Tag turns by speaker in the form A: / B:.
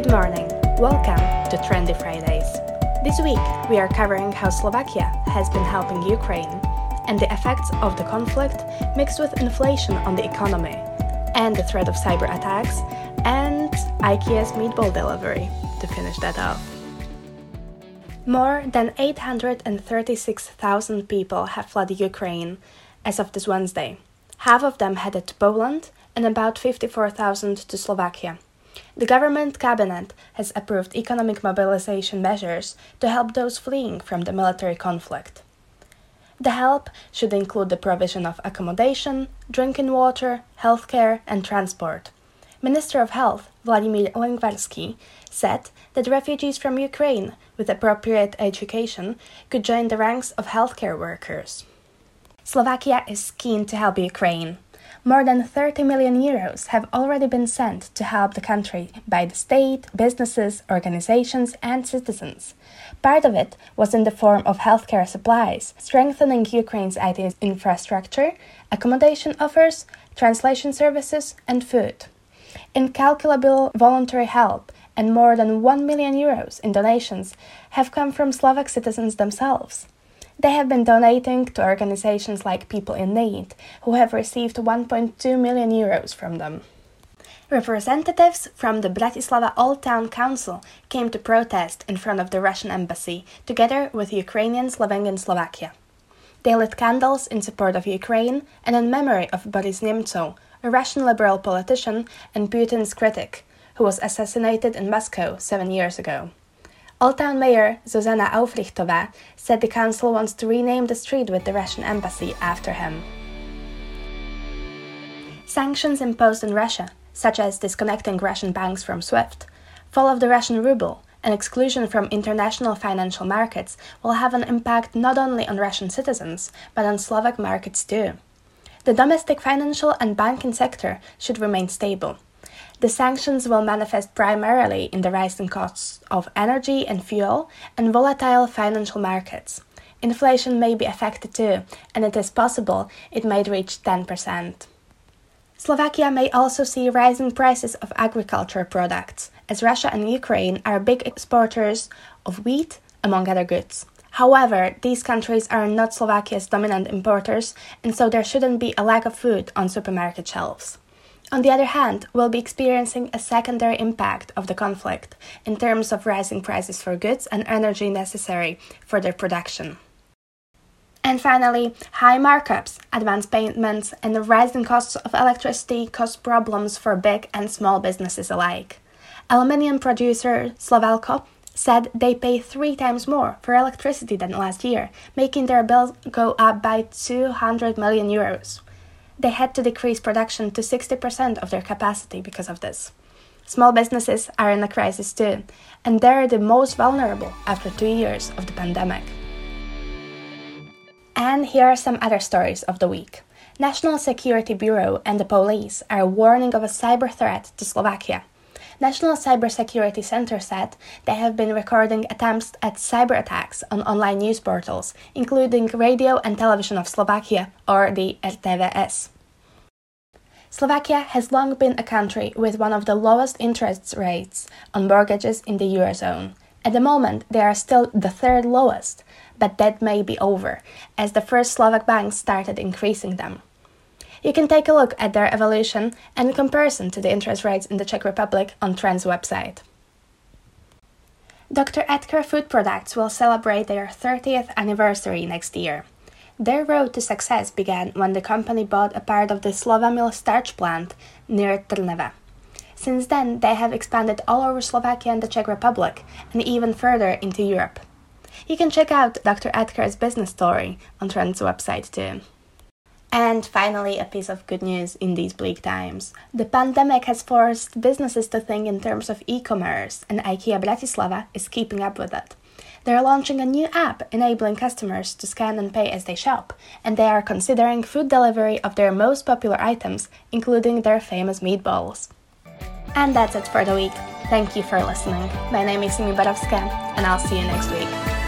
A: Good morning. Welcome to Trendy Fridays. This week, we are covering how Slovakia has been helping Ukraine and the effects of the conflict mixed with inflation on the economy and the threat of cyber attacks and IKEA's meatball delivery to finish that off. More than 836,000 people have fled Ukraine as of this Wednesday. Half of them headed to Poland and about 54,000 to Slovakia. The government cabinet has approved economic mobilization measures to help those fleeing from the military conflict. The help should include the provision of accommodation, drinking water, healthcare, and transport. Minister of Health Vladimir Lengvarsky said that refugees from Ukraine with appropriate education could join the ranks of healthcare workers. Slovakia is keen to help Ukraine. More than 30 million euros have already been sent to help the country by the state, businesses, organizations, and citizens. Part of it was in the form of healthcare supplies, strengthening Ukraine's IT infrastructure, accommodation offers, translation services, and food. Incalculable voluntary help and more than 1 million euros in donations have come from Slovak citizens themselves. They have been donating to organizations like People in Need, who have received 1.2 million euros from them. Representatives from the Bratislava Old Town Council came to protest in front of the Russian embassy, together with Ukrainians living in Slovakia. They lit candles in support of Ukraine and in memory of Boris Nemtsov, a Russian liberal politician and Putin's critic, who was assassinated in Moscow seven years ago. Old Town Mayor Zuzana Aufrichtova said the council wants to rename the street with the Russian embassy after him. Sanctions imposed on Russia, such as disconnecting Russian banks from SWIFT, fall of the Russian ruble, and exclusion from international financial markets will have an impact not only on Russian citizens, but on Slovak markets too. The domestic financial and banking sector should remain stable. The sanctions will manifest primarily in the rising costs of energy and fuel and volatile financial markets. Inflation may be affected too, and it is possible it might reach 10%. Slovakia may also see rising prices of agriculture products, as Russia and Ukraine are big exporters of wheat, among other goods. However, these countries are not Slovakia's dominant importers, and so there shouldn't be a lack of food on supermarket shelves. On the other hand, we'll be experiencing a secondary impact of the conflict in terms of rising prices for goods and energy necessary for their production. And finally, high markups, advance payments, and the rising costs of electricity cause problems for big and small businesses alike. Aluminium producer Slovalco said they pay three times more for electricity than last year, making their bills go up by 200 million euros they had to decrease production to 60% of their capacity because of this. Small businesses are in a crisis too, and they're the most vulnerable after two years of the pandemic. And here are some other stories of the week. National Security Bureau and the police are warning of a cyber threat to Slovakia. National Cybersecurity Center said they have been recording attempts at cyber attacks on online news portals, including Radio and Television of Slovakia, or the RTVS. Slovakia has long been a country with one of the lowest interest rates on mortgages in the Eurozone. At the moment, they are still the third lowest, but that may be over, as the first Slovak banks started increasing them. You can take a look at their evolution and comparison to the interest rates in the Czech Republic on Trend's website. Dr. Oetker Food Products will celebrate their 30th anniversary next year. Their road to success began when the company bought a part of the Slovamil starch plant near Trnava. Since then, they have expanded all over Slovakia and the Czech Republic, and even further into Europe. You can check out Dr. Oetker's business story on Trend's website too. And finally, a piece of good news in these bleak times. The pandemic has forced businesses to think in terms of e commerce, and IKEA Bratislava is keeping up with it. They're launching a new app enabling customers to scan and pay as they shop, and they are considering food delivery of their most popular items, including their famous meatballs. And that's it for the week. Thank you for listening. My name is Simi Barovska, and I'll see you next week.